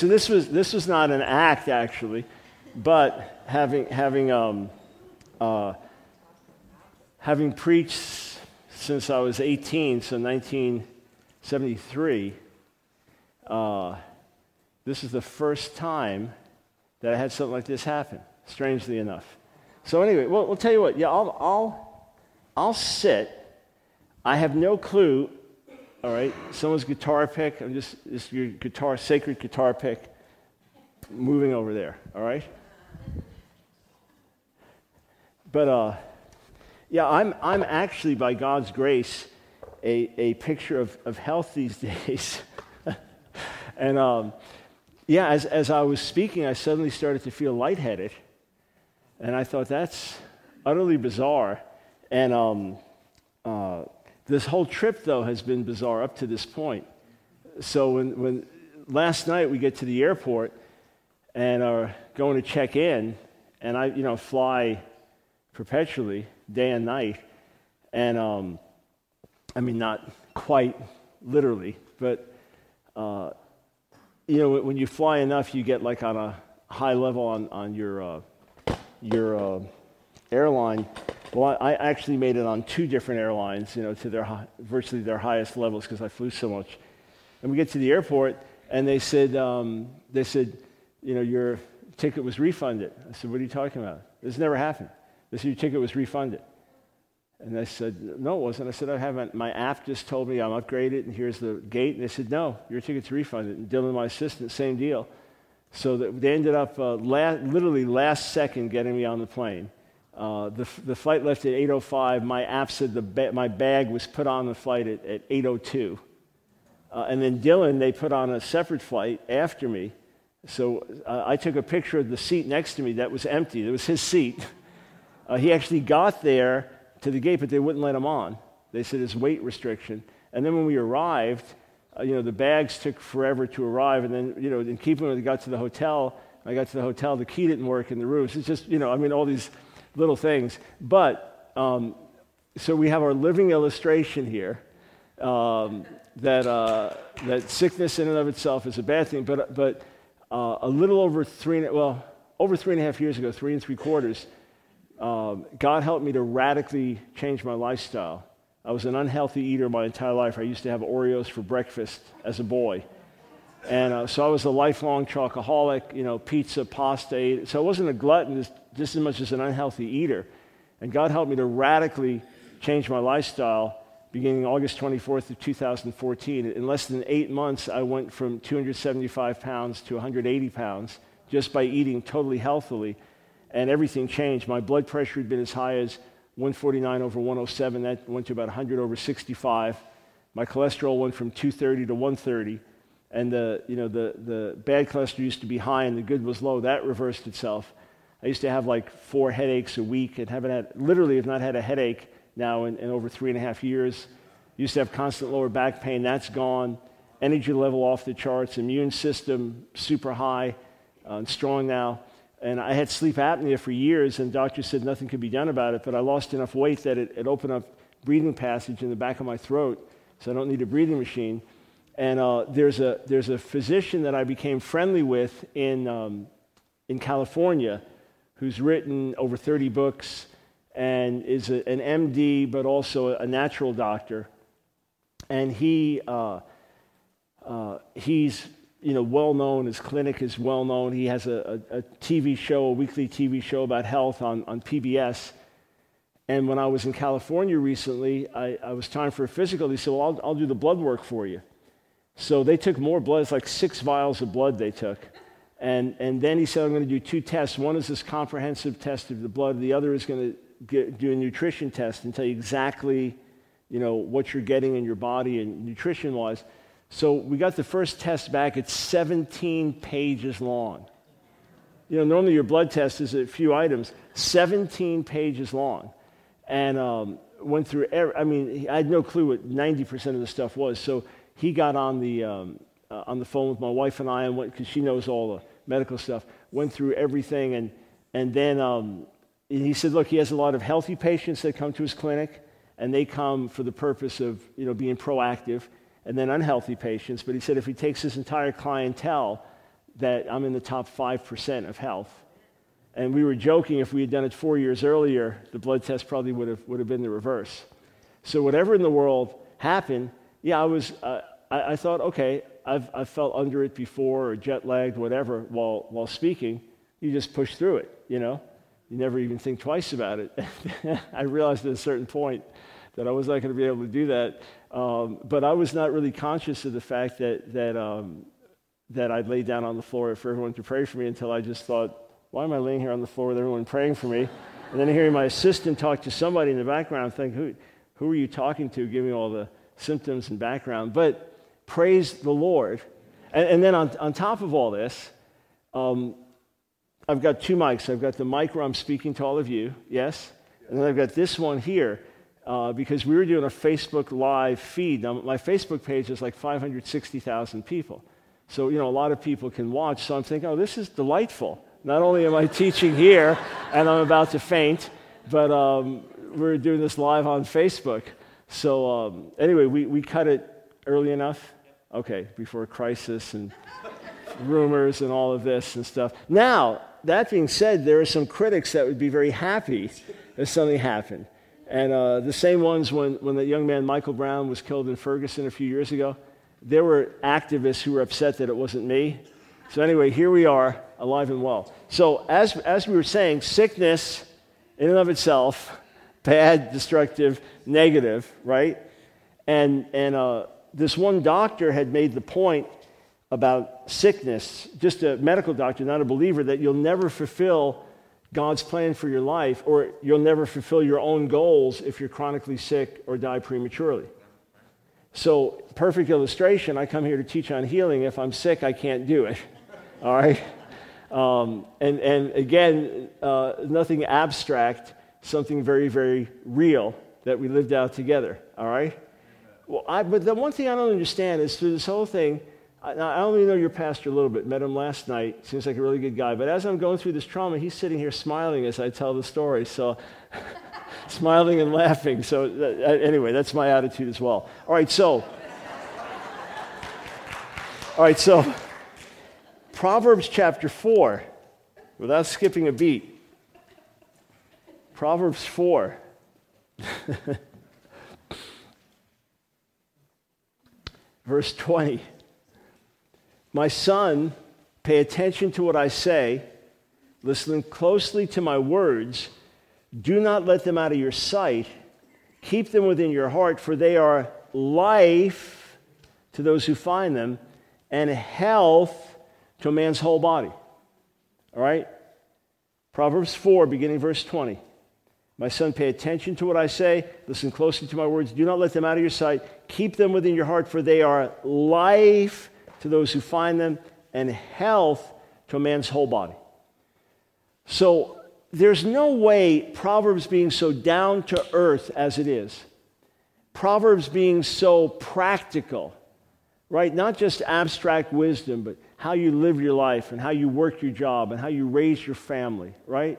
So this was, this was not an act, actually, but having, having, um, uh, having preached since I was 18, so 1973, uh, this is the first time that I had something like this happen, strangely enough. So anyway, well, we'll tell you what. Yeah, I'll, I'll, I'll sit. I have no clue. All right, someone's guitar pick. I'm just this your guitar, sacred guitar pick, moving over there. All right. But uh, yeah, I'm I'm actually by God's grace a a picture of of health these days. and um, yeah, as as I was speaking, I suddenly started to feel lightheaded. And I thought, that's utterly bizarre. And um, uh, this whole trip, though, has been bizarre up to this point. So when, when last night we get to the airport and are going to check in, and I, you know, fly perpetually, day and night. And um, I mean, not quite literally, but uh, you know, when you fly enough, you get like on a high level on, on your uh, your uh, airline. Well, I, actually made it on two different airlines, you know, to their virtually their highest levels because I flew so much. And we get to the airport, and they said, um, they said, you know, your ticket was refunded. I said, what are you talking about? This never happened. They said, your ticket was refunded. And I said, no, it wasn't. I said, I haven't. My app just told me I'm upgraded, and here's the gate. And they said, no, your ticket's refunded. And Dylan, my assistant, same deal. So they ended up uh, la- literally last second getting me on the plane. Uh, the, the flight left at 8.05. My app said the ba- my bag was put on the flight at, at 8.02. Uh, and then Dylan, they put on a separate flight after me. So uh, I took a picture of the seat next to me that was empty. It was his seat. Uh, he actually got there to the gate, but they wouldn't let him on. They said his weight restriction. And then when we arrived, uh, you know, the bags took forever to arrive. And then, you know, in keeping with, I got to the hotel. I got to the hotel, the key didn't work in the rooms. It's just, you know, I mean, all these little things. But, um, so we have our living illustration here um, that, uh, that sickness in and of itself is a bad thing. But, but uh, a little over three, well, over three and a half years ago, three and three quarters, um, God helped me to radically change my lifestyle. I was an unhealthy eater my entire life. I used to have Oreos for breakfast as a boy. And uh, so I was a lifelong chocoholic, you know, pizza, pasta. So I wasn't a glutton just, just as much as an unhealthy eater. And God helped me to radically change my lifestyle beginning August 24th of 2014. In less than eight months, I went from 275 pounds to 180 pounds just by eating totally healthily. And everything changed. My blood pressure had been as high as 149 over 107. That went to about 100 over 65. My cholesterol went from 230 to 130. And the, you know, the, the bad cholesterol used to be high and the good was low. That reversed itself. I used to have like four headaches a week and haven't had, literally have not had a headache now in, in over three and a half years. Used to have constant lower back pain. That's gone. Energy level off the charts. Immune system super high uh, and strong now. And I had sleep apnea for years, and doctors said nothing could be done about it, but I lost enough weight that it, it opened up breathing passage in the back of my throat, so I don't need a breathing machine. And uh, there's, a, there's a physician that I became friendly with in, um, in California who's written over 30 books and is a, an MD, but also a natural doctor. And he, uh, uh, he's you know, well known. His clinic is well known. He has a, a, a, TV show, a weekly TV show about health on, on PBS. And when I was in California recently, I, I was time for a physical. He said, Well, I'll, I'll do the blood work for you. So they took more blood. It's like six vials of blood they took. And, and then he said, I'm going to do two tests. One is this comprehensive test of the blood. The other is going to do a nutrition test and tell you exactly, you know, what you're getting in your body and nutrition-wise. So we got the first test back. It's 17 pages long. You know, normally your blood test is a few items, 17 pages long. And um, went through, every, I mean, I had no clue what 90% of the stuff was. So he got on the, um, uh, on the phone with my wife and I, and went, because she knows all the medical stuff, went through everything. And, and then um, he said, look, he has a lot of healthy patients that come to his clinic, and they come for the purpose of, you know, being proactive and then unhealthy patients. But he said if he takes his entire clientele, that I'm in the top 5% of health. And we were joking if we had done it four years earlier, the blood test probably would have, would have been the reverse. So, whatever in the world happened, yeah, I was, uh, I, I, thought, okay, I've, I've felt under it before or jet lagged, whatever, while, while speaking. You just push through it, you know? You never even think twice about it. I realized at a certain point that I was not going to be able to do that. Um, but I was not really conscious of the fact that, that, um, that I'd lay down on the floor for everyone to pray for me until I just thought, why am I laying here on the floor with everyone praying for me? And then hearing my assistant talk to somebody in the background, think, who, who are you talking to, giving all the symptoms and background? But praise the Lord. And, and then on, on top of all this, um, I've got two mics. I've got the mic where I'm speaking to all of you, yes? And then I've got this one here uh, because we were doing a Facebook Live feed. Now, my Facebook page is like 560,000 people. So, you know, a lot of people can watch. So I'm thinking, oh, this is delightful. Not only am I teaching here and I'm about to faint, but um, we're doing this live on Facebook. So, um, anyway, we, we cut it early enough. Okay, before crisis and rumors and all of this and stuff. Now, that being said, there are some critics that would be very happy if something happened. And uh, the same ones when, when the young man Michael Brown was killed in Ferguson a few years ago, there were activists who were upset that it wasn't me. So, anyway, here we are, alive and well. So, as, as we were saying, sickness in and of itself, bad, destructive, negative, right? And, and uh, this one doctor had made the point about sickness, just a medical doctor, not a believer, that you'll never fulfill God's plan for your life, or you'll never fulfill your own goals if you're chronically sick or die prematurely. So, perfect illustration I come here to teach on healing. If I'm sick, I can't do it. All right? Um, and, and again, uh, nothing abstract, something very, very real that we lived out together. All right? Well, I, but the one thing I don't understand is through this whole thing, I, I only know your pastor a little bit, met him last night, seems like a really good guy. But as I'm going through this trauma, he's sitting here smiling as I tell the story. So, smiling and laughing. So, uh, anyway, that's my attitude as well. All right, so. All right, so Proverbs chapter 4, without skipping a beat. Proverbs 4. Verse 20. My son, pay attention to what I say, listen closely to my words. Do not let them out of your sight. Keep them within your heart, for they are life to those who find them and health to a man's whole body. All right? Proverbs 4, beginning verse 20. My son, pay attention to what I say. Listen closely to my words. Do not let them out of your sight. Keep them within your heart, for they are life to those who find them, and health to a man's whole body. So there's no way Proverbs being so down to earth as it is, Proverbs being so practical, right? Not just abstract wisdom, but how you live your life and how you work your job and how you raise your family, right?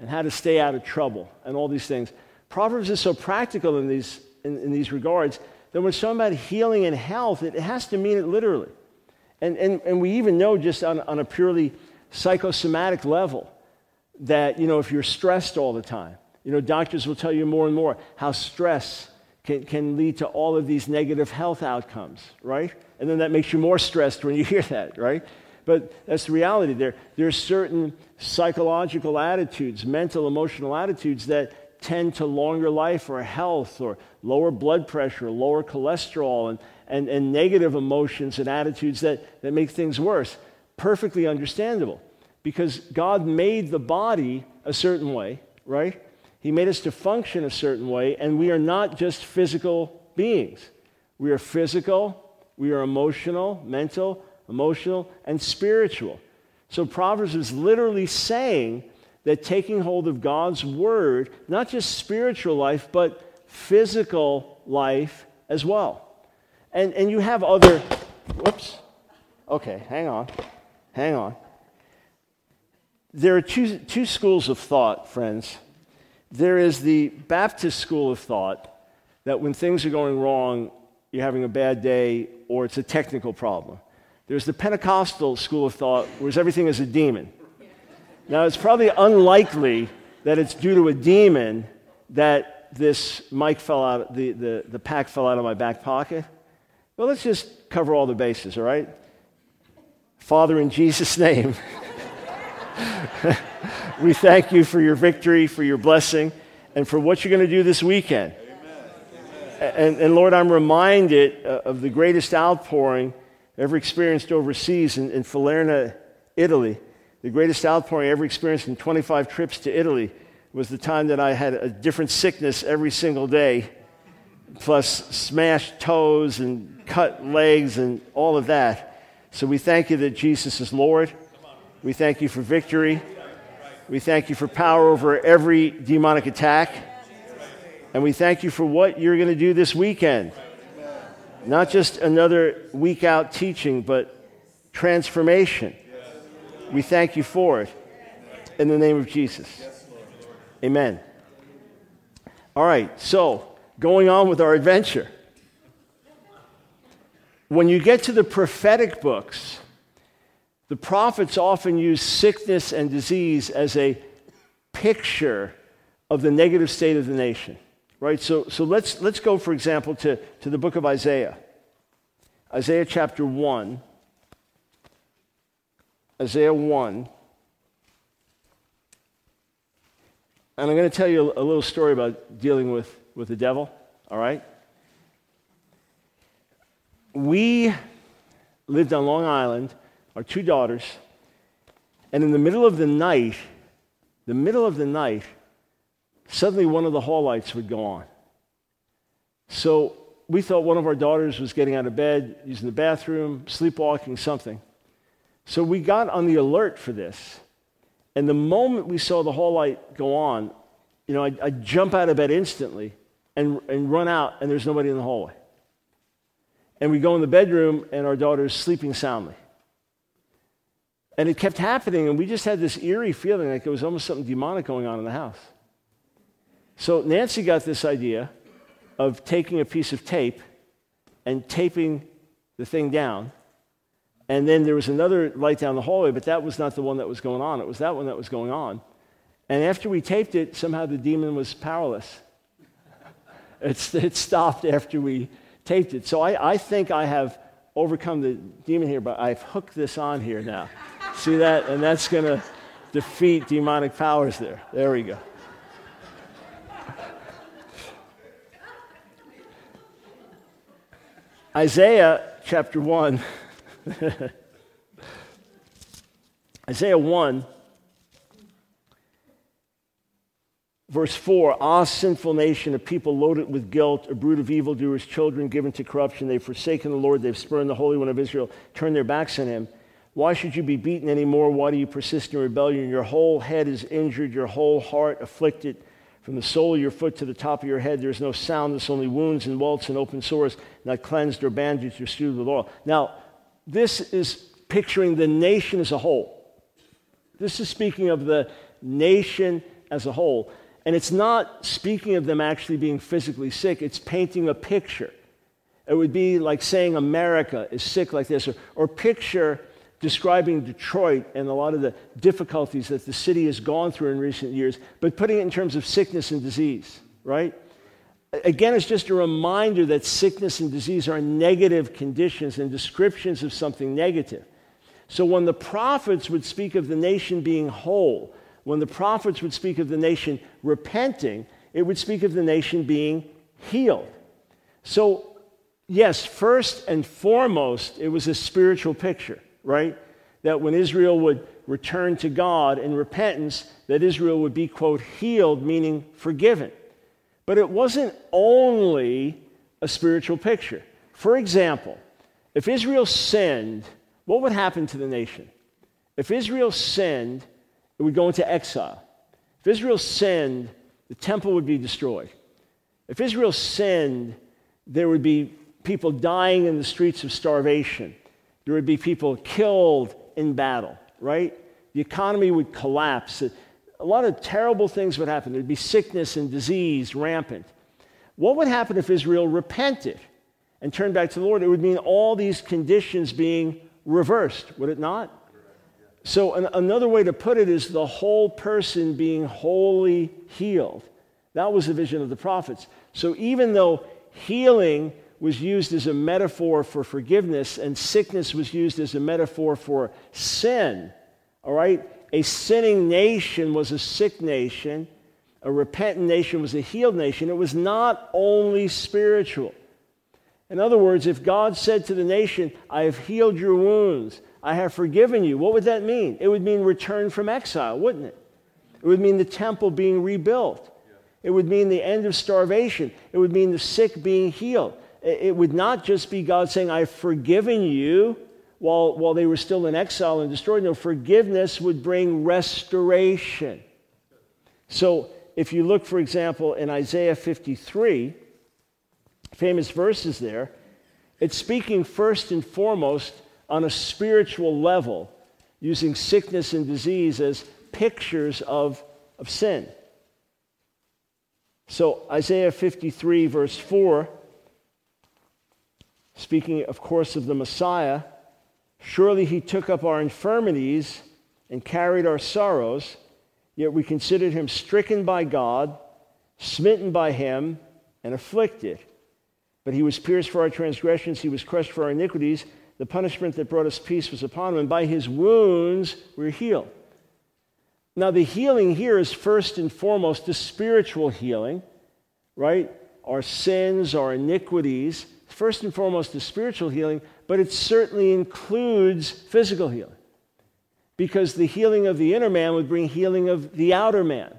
And how to stay out of trouble and all these things. Proverbs is so practical in these, in, in these regards that when it's talking about healing and health, it has to mean it literally. And, and, and we even know just on, on a purely psychosomatic level that, you know, if you're stressed all the time, you know, doctors will tell you more and more how stress can, can lead to all of these negative health outcomes, right? And then that makes you more stressed when you hear that, right? But that's the reality. There, there are certain psychological attitudes, mental, emotional attitudes that tend to longer life or health or lower blood pressure, lower cholesterol, and, and, and negative emotions and attitudes that, that make things worse. Perfectly understandable because God made the body a certain way, right? He made us to function a certain way, and we are not just physical beings. We are physical, we are emotional, mental, emotional, and spiritual. So Proverbs is literally saying that taking hold of God's word, not just spiritual life, but physical life as well. And, and you have other, whoops, okay, hang on, hang on. There are two, two schools of thought, friends. There is the Baptist school of thought that when things are going wrong, you're having a bad day or it's a technical problem. There's the Pentecostal school of thought, where everything is a demon. Now, it's probably unlikely that it's due to a demon that this mic fell out, the, the, the pack fell out of my back pocket. Well, let's just cover all the bases, all right? Father, in Jesus' name, we thank you for your victory, for your blessing, and for what you're going to do this weekend. And, and, Lord, I'm reminded uh, of the greatest outpouring ever experienced overseas in, in Falerna, Italy. The greatest outpouring I ever experienced in 25 trips to Italy was the time that I had a different sickness every single day, plus smashed toes and cut legs and all of that. So we thank you that Jesus is Lord. We thank you for victory. We thank you for power over every demonic attack. And we thank you for what you're going to do this weekend. Not just another week out teaching, but transformation. We thank you for it. In the name of Jesus. Amen. All right, so going on with our adventure. When you get to the prophetic books, the prophets often use sickness and disease as a picture of the negative state of the nation. Right? So, so let's, let's go, for example, to, to the book of Isaiah. Isaiah chapter 1. Isaiah 1. And I'm going to tell you a, little story about dealing with, with the devil, all right? We lived on Long Island, our two daughters, and in the middle of the night, the middle of the night, suddenly one of the hall lights would go on. So we thought one of our daughters was getting out of bed, using the bathroom, sleepwalking, something. So we got on the alert for this. And the moment we saw the hall light go on, you know, I'd, I'd jump out of bed instantly and, and run out, and there's nobody in the hallway. And we go in the bedroom, and our daughter's sleeping soundly. And it kept happening, and we just had this eerie feeling like there was almost something demonic going on in the house. So Nancy got this idea of taking a piece of tape and taping the thing down. And then there was another light down the hallway, but that was not the one that was going on. It was that one that was going on. And after we taped it, somehow the demon was powerless. It stopped after we taped it. So I, I think I have overcome the demon here, but I've hooked this on here now. See that? And that's going to defeat demonic powers there. There we go. Isaiah chapter 1. Isaiah 1, verse 4 Ah, sinful nation, a people loaded with guilt, a brood of evildoers, children given to corruption. They've forsaken the Lord, they've spurned the Holy One of Israel, turned their backs on him. Why should you be beaten anymore? Why do you persist in rebellion? Your whole head is injured, your whole heart afflicted. From the sole of your foot to the top of your head, there is no soundness, only wounds and welts and open sores, not cleansed or bandaged or stewed with oil. Now, this is picturing the nation as a whole. This is speaking of the nation as a whole. And it's not speaking of them actually being physically sick, it's painting a picture. It would be like saying America is sick like this, or, or picture describing Detroit and a lot of the difficulties that the city has gone through in recent years, but putting it in terms of sickness and disease, right? Again, it's just a reminder that sickness and disease are negative conditions and descriptions of something negative. So when the prophets would speak of the nation being whole, when the prophets would speak of the nation repenting, it would speak of the nation being healed. So, yes, first and foremost, it was a spiritual picture right? That when Israel would return to God in repentance, that Israel would be, quote, healed, meaning forgiven. But it wasn't only a spiritual picture. For example, if Israel sinned, what would happen to the nation? If Israel sinned, it would go into exile. If Israel sinned, the temple would be destroyed. If Israel sinned, there would be people dying in the streets of starvation. There would be people killed in battle, right? The economy would collapse. A lot of terrible things would happen. There'd be sickness and disease rampant. What would happen if Israel repented and turned back to the Lord? It would mean all these conditions being reversed, would it not? So, an, another way to put it is the whole person being wholly healed. That was the vision of the prophets. So, even though healing was used as a metaphor for forgiveness and sickness was used as a metaphor for sin, all right, a sinning nation was a sick nation, a repentant nation was a healed nation. It was not only spiritual. In other words, if God said to the nation, I have healed your wounds, I have forgiven you, what would that mean? It would mean return from exile, wouldn't it? It would mean the temple being rebuilt. It would mean the end of starvation. It would mean the sick being healed. It would not just be God saying, I've forgiven you while, while they were still in exile and destroyed. No, forgiveness would bring restoration. So if you look, for example, in Isaiah 53, famous verses there, it's speaking first and foremost on a spiritual level, using sickness and disease as pictures of, of sin. So, Isaiah 53, verse 4, speaking, of course, of the Messiah, surely he took up our infirmities and carried our sorrows, yet we considered him stricken by God, smitten by him, and afflicted. But he was pierced for our transgressions, he was crushed for our iniquities. The punishment that brought us peace was upon him, and by his wounds we're healed. Now, the healing here is first and foremost the spiritual healing, right? Our sins, our iniquities. First and foremost, the spiritual healing, but it certainly includes physical healing. Because the healing of the inner man would bring healing of the outer man.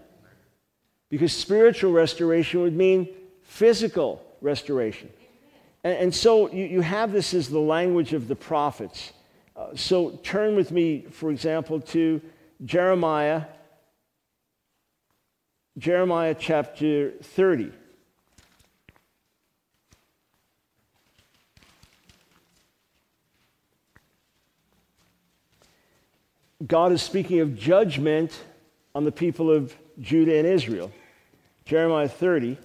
Because spiritual restoration would mean physical restoration. And, and so you, you, have this as the language of the prophets. Uh, so turn with me, for example, to Jeremiah, Jeremiah chapter 30. God is speaking of judgment on the people of Judah and Israel. Jeremiah 30.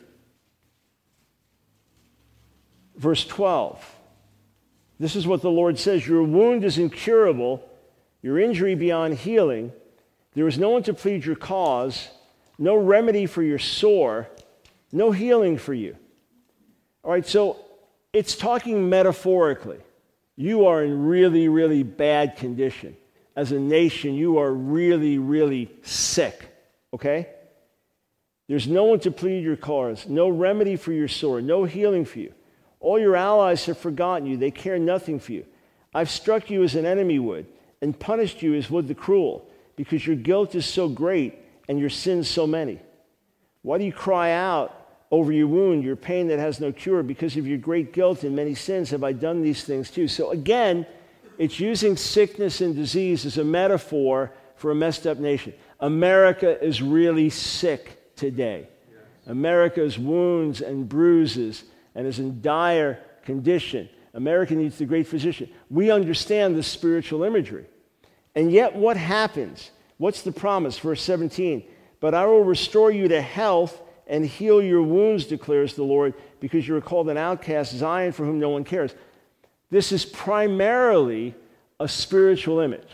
Verse 12. This is what the Lord says Your wound is incurable, your injury beyond healing. There is no one to plead your cause, no remedy for your sore, no healing for you. All right, so it's talking metaphorically. You are in really, really bad condition. As a nation, you are really, really sick, okay? There's no one to plead your cause, no remedy for your sore, no healing for you. All your allies have forgotten you, they care nothing for you. I've struck you as an enemy would, and punished you as would the cruel, because your guilt is so great and your sins so many. Why do you cry out over your wound, your pain that has no cure? Because of your great guilt and many sins have I done these things too. So again, it's using sickness and disease as a metaphor for a messed up nation. America is really sick today. America's wounds and bruises and is in dire condition. America needs the great physician. We understand the spiritual imagery. And yet, what happens? What's the promise? Verse 17 But I will restore you to health and heal your wounds, declares the Lord, because you are called an outcast, Zion, for whom no one cares. This is primarily a spiritual image.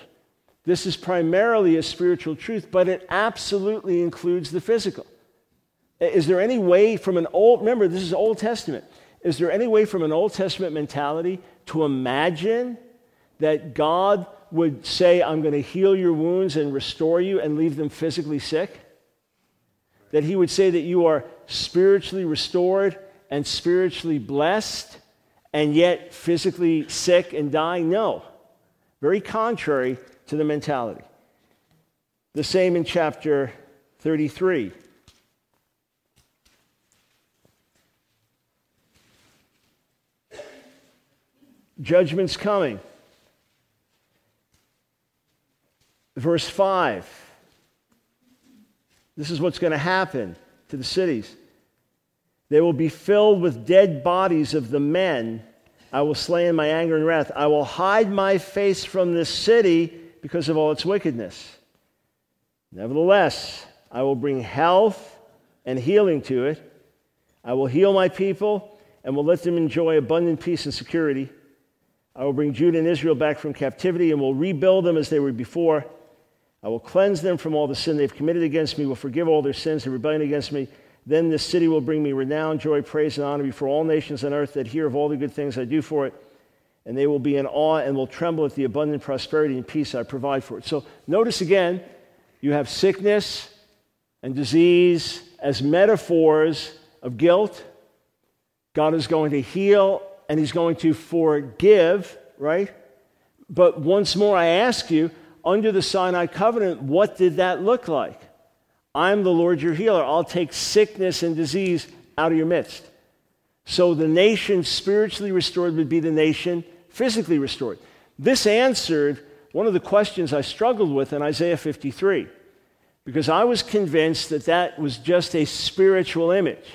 This is primarily a spiritual truth, but it absolutely includes the physical. Is there any way from an old, remember, this is Old Testament. Is there any way from an Old Testament mentality to imagine that God would say, I'm going to heal your wounds and restore you and leave them physically sick? That he would say that you are spiritually restored and spiritually blessed and yet physically sick and dying? No. Very contrary to the mentality. The same in chapter 33. Judgment's coming. Verse 5. This is what's going to happen to the cities. They will be filled with dead bodies of the men I will slay in my anger and wrath. I will hide my face from this city because of all its wickedness. Nevertheless, I will bring health and healing to it. I will heal my people and will let them enjoy abundant peace and security. I will bring Judah and Israel back from captivity and will rebuild them as they were before. I will cleanse them from all the sin they've committed against me, will forgive all their sins and rebellion against me. Then this city will bring me renown, joy, praise, and honor before all nations on earth that hear of all the good things I do for it. And they will be in awe and will tremble at the abundant prosperity and peace I provide for it. So notice again, you have sickness and disease as metaphors of guilt. God is going to heal and He's going to forgive, right? But once more, I ask you, under the Sinai covenant, what did that look like? I'm the Lord your healer. I'll take sickness and disease out of your midst. So the nation spiritually restored would be the nation physically restored. This answered one of the questions I struggled with in Isaiah 53 because I was convinced that that was just a spiritual image.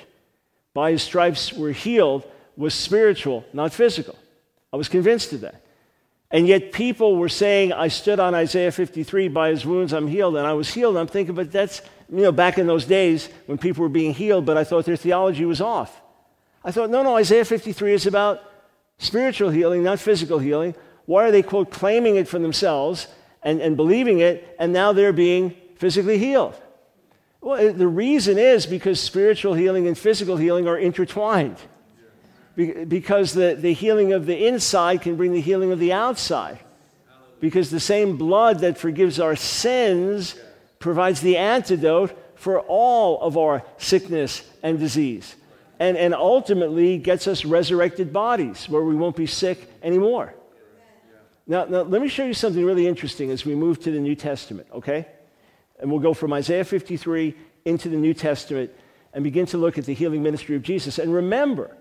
By his stripes we're healed was spiritual, not physical. I was convinced of that. And yet people were saying, I stood on Isaiah 53, by his wounds I'm healed, and I was healed. I'm thinking, but that's, you know, back in those days when people were being healed, but I thought their theology was off. I thought, no, no, Isaiah 53 is about spiritual healing, not physical healing. Why are they, quote, claiming it for themselves and, and believing it, and now they're being physically healed? Well, the reason is because spiritual healing and physical healing are intertwined because the, the healing of the inside can bring the healing of the outside. Because the same blood that forgives our sins provides the antidote for all of our sickness and disease. And, and ultimately gets us resurrected bodies where we won't be sick anymore. Now, now, let me show you something really interesting as we move to the New Testament, okay? And we'll go from Isaiah 53 into the New Testament and begin to look at the healing ministry of Jesus. And remember,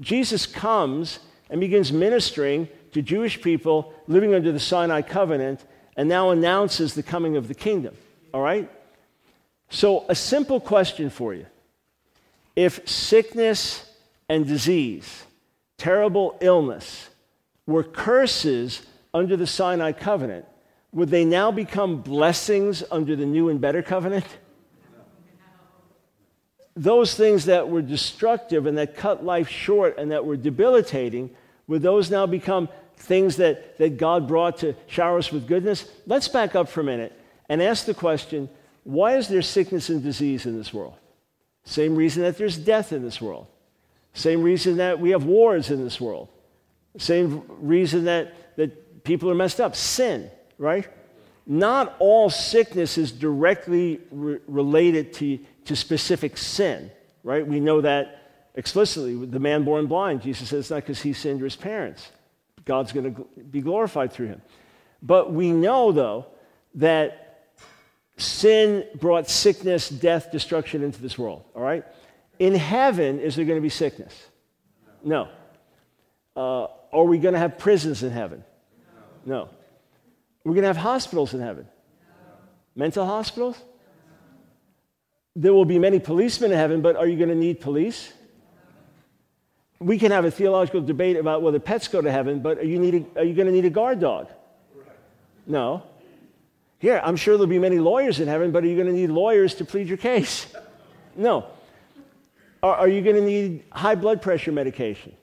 Jesus comes and begins ministering to Jewish people living under the Sinai covenant and now announces the coming of the kingdom. All right? So, a simple question for you. If sickness and disease, terrible illness, were curses under the Sinai covenant, would they now become blessings under the new and better covenant? those things that were destructive and that cut life short and that were debilitating, would those now become things that, that God brought to shower us with goodness? Let's back up for a minute and ask the question why is there sickness and disease in this world? Same reason that there's death in this world. Same reason that we have wars in this world. Same reason that, that people are messed up. Sin, right? Not all sickness is directly re- related to to specific sin, right? We know that explicitly. The man born blind, Jesus says it's not because he sinned or his parents. God's going to be glorified through him. But we know, though, that sin brought sickness, death, destruction into this world, all right? In heaven, is there going to be sickness? No. Uh, are we going to have prisons in heaven? No. We're going to have hospitals in heaven. Mental hospitals? There will be many policemen in heaven, but are you going to need police? We can have a theological debate about whether pets go to heaven, but are you, are you going to need a guard dog? No. Here, I'm sure there'll be many lawyers in heaven, but are you going to need lawyers to plead your case? No. Are, are you going to need high blood pressure medication?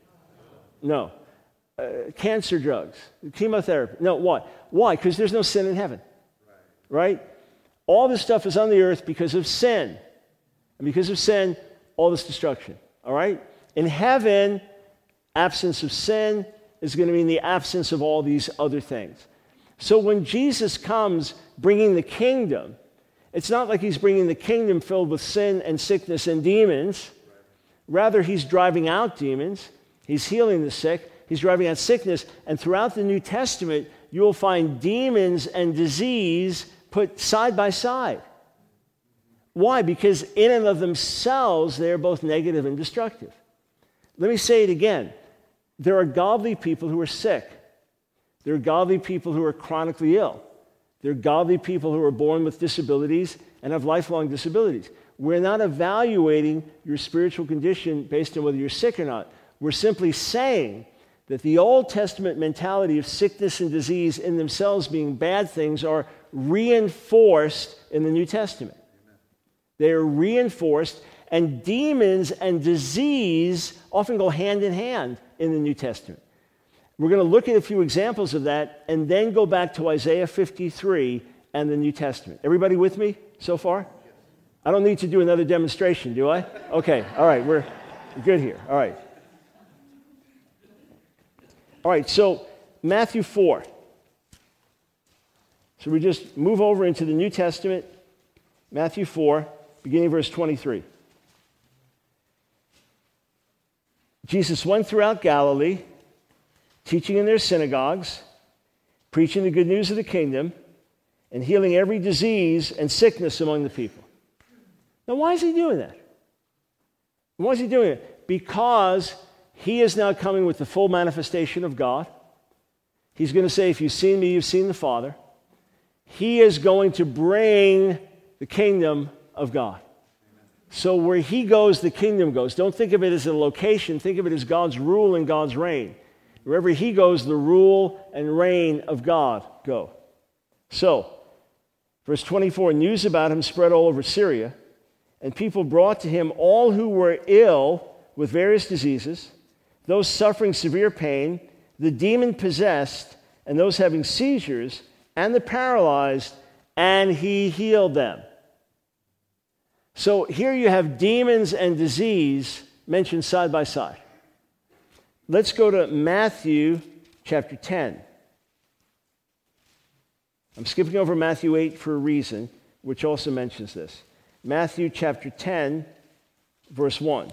No. Uh, cancer drugs, chemotherapy? No. Why? Why? Because there's no sin in heaven. Right? All this stuff is on the earth because of sin. And because of sin, all this destruction. All right? In heaven, absence of sin is going to mean the absence of all these other things. So when Jesus comes bringing the kingdom, it's not like he's bringing the kingdom filled with sin and sickness and demons. Rather, he's driving out demons, he's healing the sick, he's driving out sickness. And throughout the New Testament, you will find demons and disease put side by side. Why? Because in and of themselves, they are both negative and destructive. Let me say it again. There are godly people who are sick. There are godly people who are chronically ill. There are godly people who are born with disabilities and have lifelong disabilities. We're not evaluating your spiritual condition based on whether you're sick or not. We're simply saying that the Old Testament mentality of sickness and disease in themselves being bad things are reinforced in the New Testament. They are reinforced, and demons and disease often go hand in hand in the New Testament. We're going to look at a few examples of that and then go back to Isaiah 53 and the New Testament. Everybody with me so far? I don't need to do another demonstration, do I? Okay, all right, we're good here. All right. All right, so Matthew 4. So we just move over into the New Testament, Matthew 4, beginning verse 23. Jesus went throughout Galilee, teaching in their synagogues, preaching the good news of the kingdom, and healing every disease and sickness among the people. Now, why is he doing that? Why is he doing it? Because he is now coming with the full manifestation of God. He's going to say, If you've seen me, you've seen the Father. He is going to bring the kingdom of God. So, where he goes, the kingdom goes. Don't think of it as a location, think of it as God's rule and God's reign. Wherever he goes, the rule and reign of God go. So, verse 24 news about him spread all over Syria, and people brought to him all who were ill with various diseases, those suffering severe pain, the demon possessed, and those having seizures and the paralyzed, and he healed them. So here you have demons and disease mentioned side by side. Let's go to Matthew chapter 10. I'm skipping over Matthew 8 for a reason, which also mentions this. Matthew chapter 10, verse 1.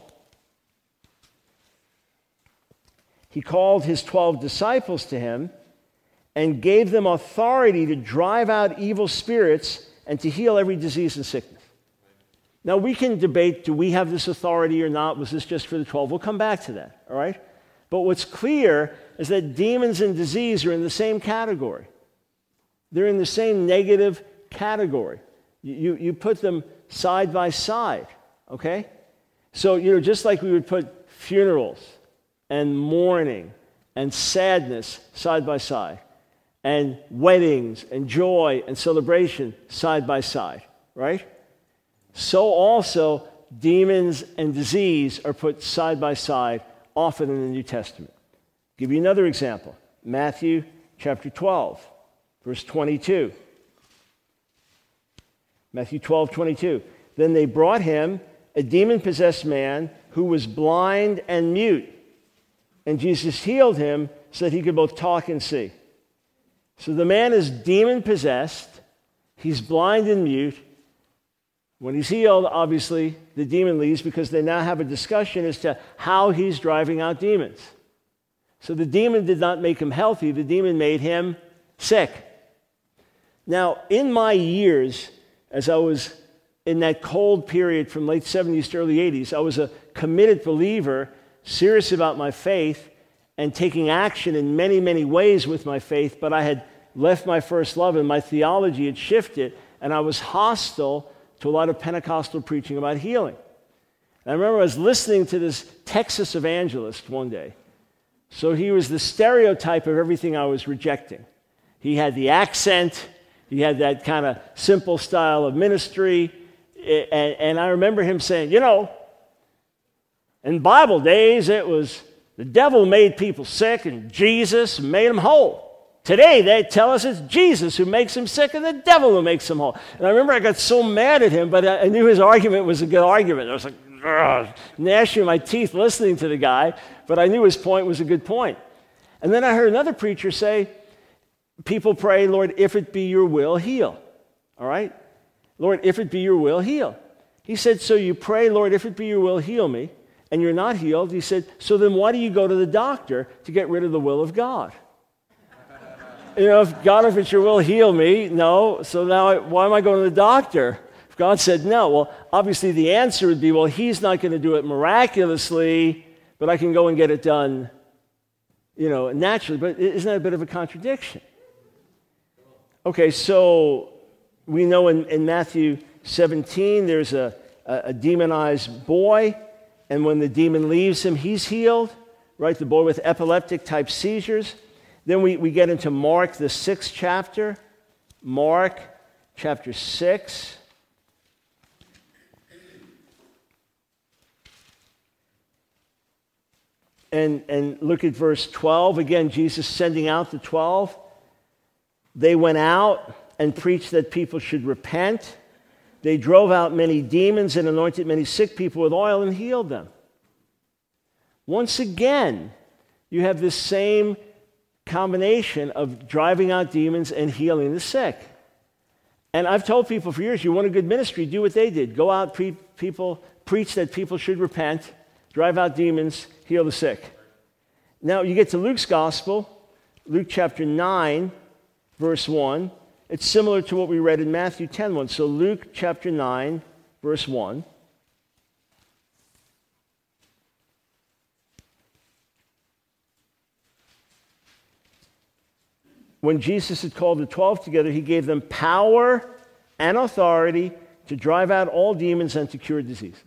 He called his 12 disciples to him and gave them authority to drive out evil spirits and to heal every disease and sickness. Now, we can debate do we have this authority or not? Was this just for the 12? We'll come back to that, all right? But what's clear is that demons and disease are in the same category. They're in the same negative category. You, you, put them side by side, okay? So, you know, just like we would put funerals and mourning and sadness side by side, and weddings and joy and celebration side by side, right? So also demons and disease are put side by side often in the New Testament. I'll give you another example. Matthew chapter 12, verse 22. Matthew 12, 22. Then they brought him a demon possessed man who was blind and mute. And Jesus healed him so that he could both talk and see. So the man is demon possessed, he's blind and mute. When he's healed, obviously, the demon leaves because they now have a discussion as to how he's driving out demons. So the demon did not make him healthy, the demon made him sick. Now, in my years, as I was in that cold period from late 70s to early 80s, I was a committed believer, serious about my faith, and taking action in many, many ways with my faith, but I had left my first love and my theology had shifted, and I was hostile to a lot of Pentecostal preaching about healing. And I remember I was listening to this Texas evangelist one day. So he was the stereotype of everything I was rejecting. He had the accent, he had that kind of simple style of ministry. And, and I remember him saying, You know, in Bible days, it was the devil made people sick and Jesus made them whole. Today, they tell us it's Jesus who makes him sick and the devil who makes him whole. And I remember I got so mad at him, but I knew his argument was a good argument. I was like, gnashing my teeth listening to the guy, but I knew his point was a good point. And then I heard another preacher say, People pray, Lord, if it be your will, heal. All right? Lord, if it be your will, heal. He said, So you pray, Lord, if it be your will, heal me and you're not healed, he said, so then why do you go to the doctor to get rid of the will of God? You know, if God, if it's your will, heal me. No. So now, I, why am I going to the doctor? If God said no, well, obviously the answer would be, well, He's not going to do it miraculously, but I can go and get it done, you know, naturally. But isn't that a bit of a contradiction? Okay, so we know in, in Matthew 17, there's a, a, a demonized boy and when the demon leaves him, he's healed, right? The boy with epileptic type seizures. Then we, we get into Mark, the sixth chapter. Mark chapter 6. and, and look at verse 12. Again, Jesus sending out the 12. They went out and preached that people should repent. They drove out many demons and anointed many sick people with oil and healed them. Once again, you have this same combination of driving out demons and healing the sick. And I've told people for years, you want a good ministry, do what they did. Go out, pre- people, preach that people should repent, drive out demons, heal the sick. Now you get to Luke's gospel, Luke chapter 9, verse 1. It's similar to what we read in Matthew 10 1. So Luke chapter 9, verse 1. When Jesus had called the 12 together, he gave them power and authority to drive out all demons and to cure diseases.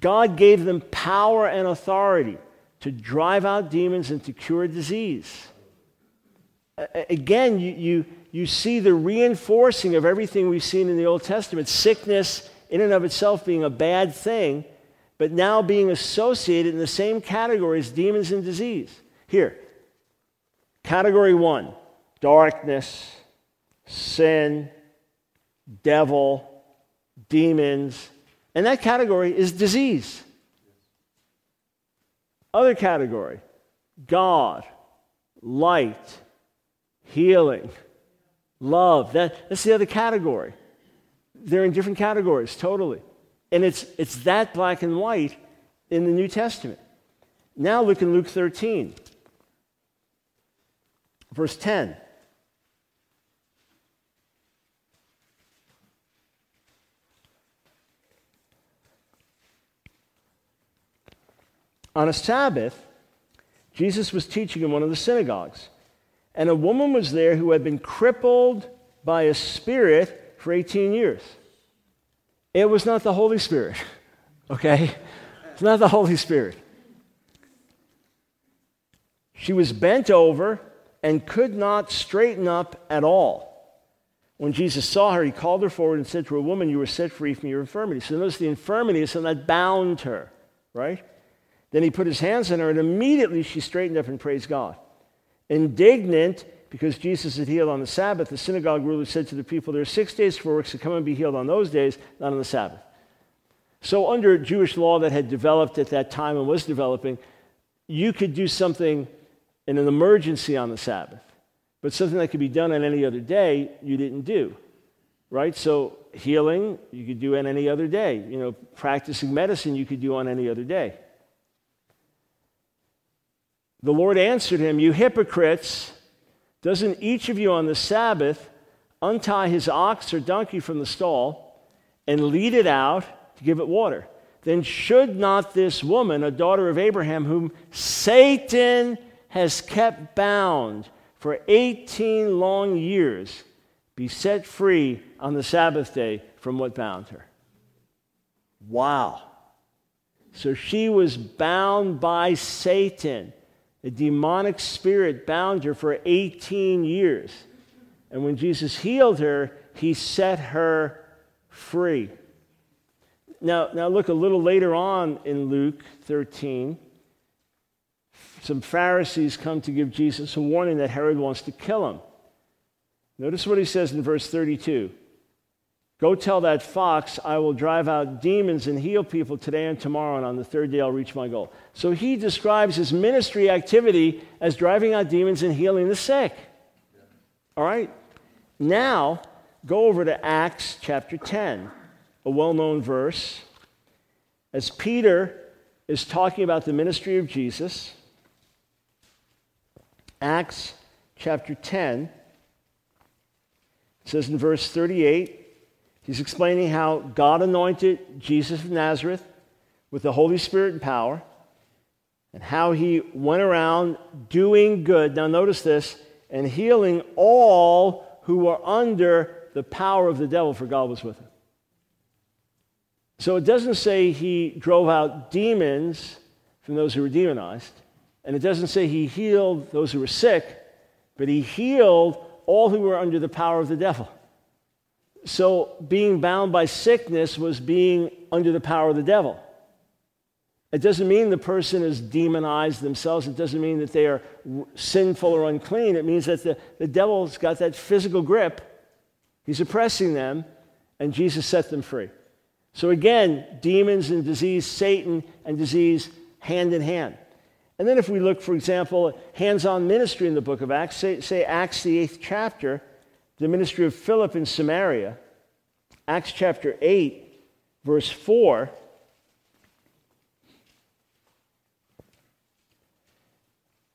God gave them power and authority to drive out demons and to cure disease. Again, you, you, you see the reinforcing of everything we've seen in the Old Testament sickness, in and of itself, being a bad thing, but now being associated in the same category as demons and disease. Here, category one darkness, sin, devil, demons, and that category is disease. Other category God, light, healing, love. That, that's the other category. They're in different categories, totally. And it's, it's that black and white in the New Testament. Now look in Luke 13, verse 10. On a Sabbath, Jesus was teaching in one of the synagogues, and a woman was there who had been crippled by a spirit for 18 years. It was not the Holy Spirit, okay? It's not the Holy Spirit. She was bent over and could not straighten up at all. When Jesus saw her, he called her forward and said to her, Woman, you were set free from your infirmity. So notice the infirmity is something that bound her, right? Then he put his hands on her, and immediately she straightened up and praised God. Indignant because Jesus had healed on the Sabbath, the synagogue ruler said to the people, There are six days for works, so come and be healed on those days, not on the Sabbath. So, under Jewish law that had developed at that time and was developing, you could do something in an emergency on the Sabbath, but something that could be done on any other day, you didn't do. Right? So, healing, you could do on any other day. You know, practicing medicine, you could do on any other day. The Lord answered him, You hypocrites, doesn't each of you on the Sabbath untie his ox or donkey from the stall and lead it out to give it water? Then should not this woman, a daughter of Abraham, whom Satan has kept bound for 18 long years, be set free on the Sabbath day from what bound her? Wow. So she was bound by Satan. A demonic spirit bound her for 18 years. And when Jesus healed her, he set her free. Now, now look a little later on in Luke 13. Some Pharisees come to give Jesus a warning that Herod wants to kill him. Notice what he says in verse 32. Go tell that fox, I will drive out demons and heal people today and tomorrow, and on the third day I'll reach my goal. So he describes his ministry activity as driving out demons and healing the sick. All right? Now, go over to Acts chapter 10, a well known verse. As Peter is talking about the ministry of Jesus, Acts chapter 10 says in verse 38 He's explaining how God anointed Jesus of Nazareth with the Holy Spirit and power, and how he went around doing good. Now, notice this and healing all who were under the power of the devil, for God was with him. So it doesn't say he drove out demons from those who were demonized, and it doesn't say he healed those who were sick, but he healed all who were under the power of the devil. So being bound by sickness was being under the power of the devil. It doesn't mean the person is demonized themselves. It doesn't mean that they are sinful or unclean. It means that the, the devil's got that physical grip. He's oppressing them, and Jesus set them free. So again, demons and disease, Satan and disease hand in hand. And then if we look, for example, hands-on ministry in the book of Acts, say, say Acts the eighth chapter, the ministry of Philip in Samaria, Acts chapter 8, verse 4.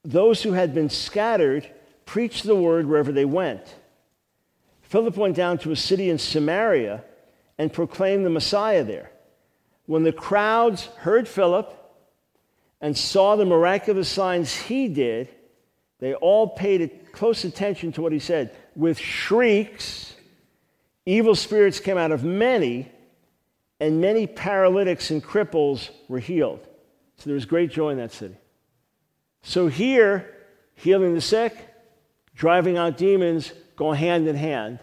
Those who had been scattered preached the word wherever they went. Philip went down to a city in Samaria and proclaimed the Messiah there. When the crowds heard Philip and saw the miraculous signs he did, they all paid close attention to what he said. With shrieks, evil spirits came out of many, and many paralytics and cripples were healed. So there was great joy in that city. So here, healing the sick, driving out demons go hand in hand.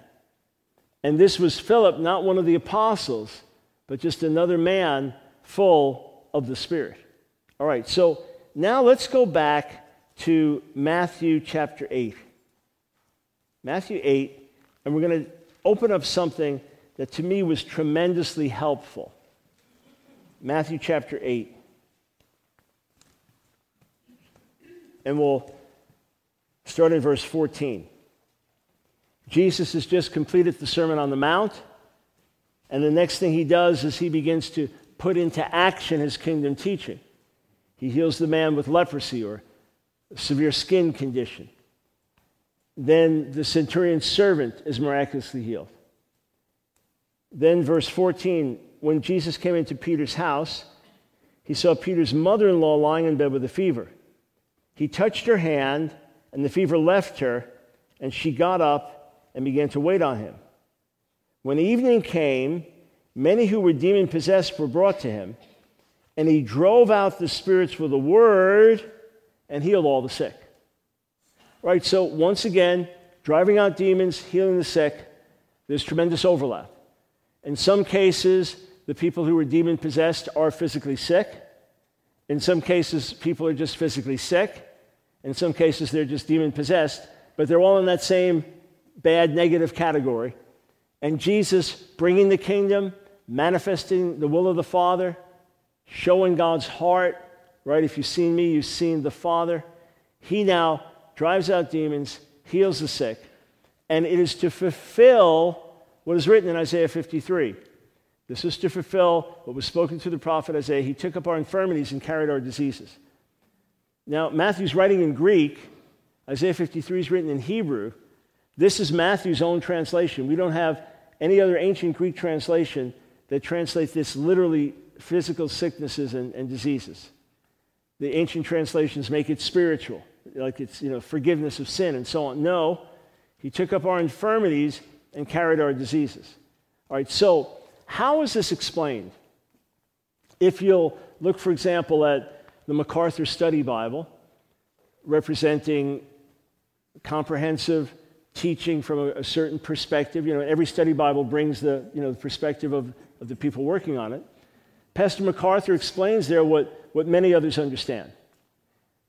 And this was Philip, not one of the apostles, but just another man full of the Spirit. All right, so now let's go back to Matthew chapter 8. Matthew 8, and we're going to open up something that to me was tremendously helpful. Matthew chapter 8. And we'll start in verse 14. Jesus has just completed the Sermon on the Mount, and the next thing he does is he begins to put into action his kingdom teaching. He heals the man with leprosy or severe skin condition. Then the centurion's servant is miraculously healed. Then, verse 14, when Jesus came into Peter's house, he saw Peter's mother in law lying in bed with a fever. He touched her hand, and the fever left her, and she got up and began to wait on him. When evening came, many who were demon possessed were brought to him, and he drove out the spirits with a word and healed all the sick. Right? So, once again, driving out demons, healing the sick, there's tremendous overlap. In some cases, the people who are demon possessed are physically sick. In some cases, people are just physically sick. In some cases, they're just demon possessed, but they're all in that same bad, negative category. And Jesus bringing the kingdom, manifesting the will of the Father, showing God's heart, right? If you've seen me, you've seen the Father. He now drives out demons, heals the sick, and it is to fulfill what is written in Isaiah 53. This is to fulfill what was spoken through the prophet Isaiah. He took up our infirmities and carried our diseases. Now, Matthew's writing in Greek, Isaiah 53 is written in Hebrew. This is Matthew's own translation. We don't have any other ancient Greek translation that translates this literally physical sicknesses and, and diseases. The ancient translations make it spiritual like it's, you know, forgiveness of sin and so on. No, he took up our infirmities and carried our diseases. All right, so how is this explained? If you'll look, for example, at the MacArthur Study Bible, representing comprehensive teaching from a, a, certain perspective. You know, every study Bible brings the, you know, the perspective of, of the people working on it. Pastor MacArthur explains there what, what many others understand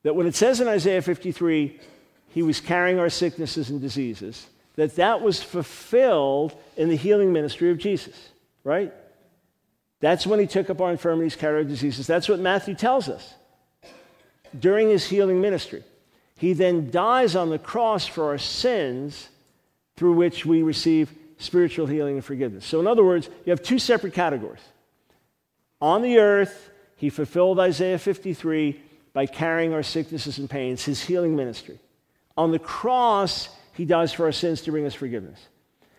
that when it says in Isaiah 53, he was carrying our sicknesses and diseases, that that was fulfilled in the healing ministry of Jesus, right? That's when he took up our infirmities, carried our diseases. That's what Matthew tells us during his healing ministry. He then dies on the cross for our sins through which we receive spiritual healing and forgiveness. So, in other words, you have two separate categories. On the earth, he fulfilled Isaiah 53 by carrying our sicknesses and pains, his healing ministry. On the cross, he dies for our sins to bring us forgiveness.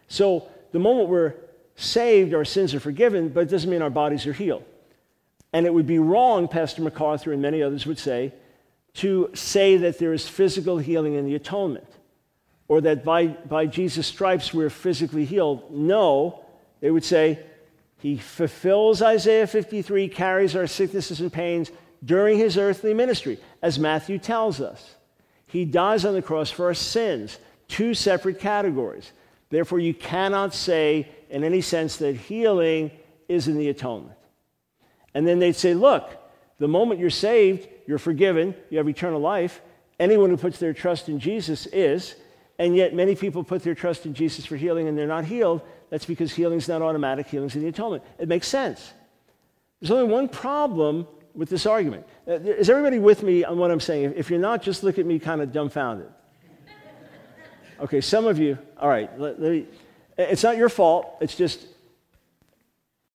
So the moment we're saved, our sins are forgiven, but it doesn't mean our bodies are healed. And it would be wrong, Pastor MacArthur and many others would say, to say that there is physical healing in the atonement or that by, by Jesus' stripes we're physically healed. No, they would say he fulfills Isaiah 53, carries our sicknesses and pains, during his earthly ministry, as Matthew tells us. He dies on the cross for our sins, two separate categories. Therefore, you cannot say in any sense that healing is in the atonement. And then they'd say, look, the moment you're saved, you're forgiven, you have eternal life. Anyone who puts their trust in Jesus is. And yet, many people put their trust in Jesus for healing and they're not healed. That's because healing is not automatic, healing is in the atonement. It makes sense. There's only one problem with this argument. Uh, is everybody with me on what I'm saying? If you're not, just look at me kind of dumbfounded. Okay, some of you, all right, let, let me, it's not your fault. It's just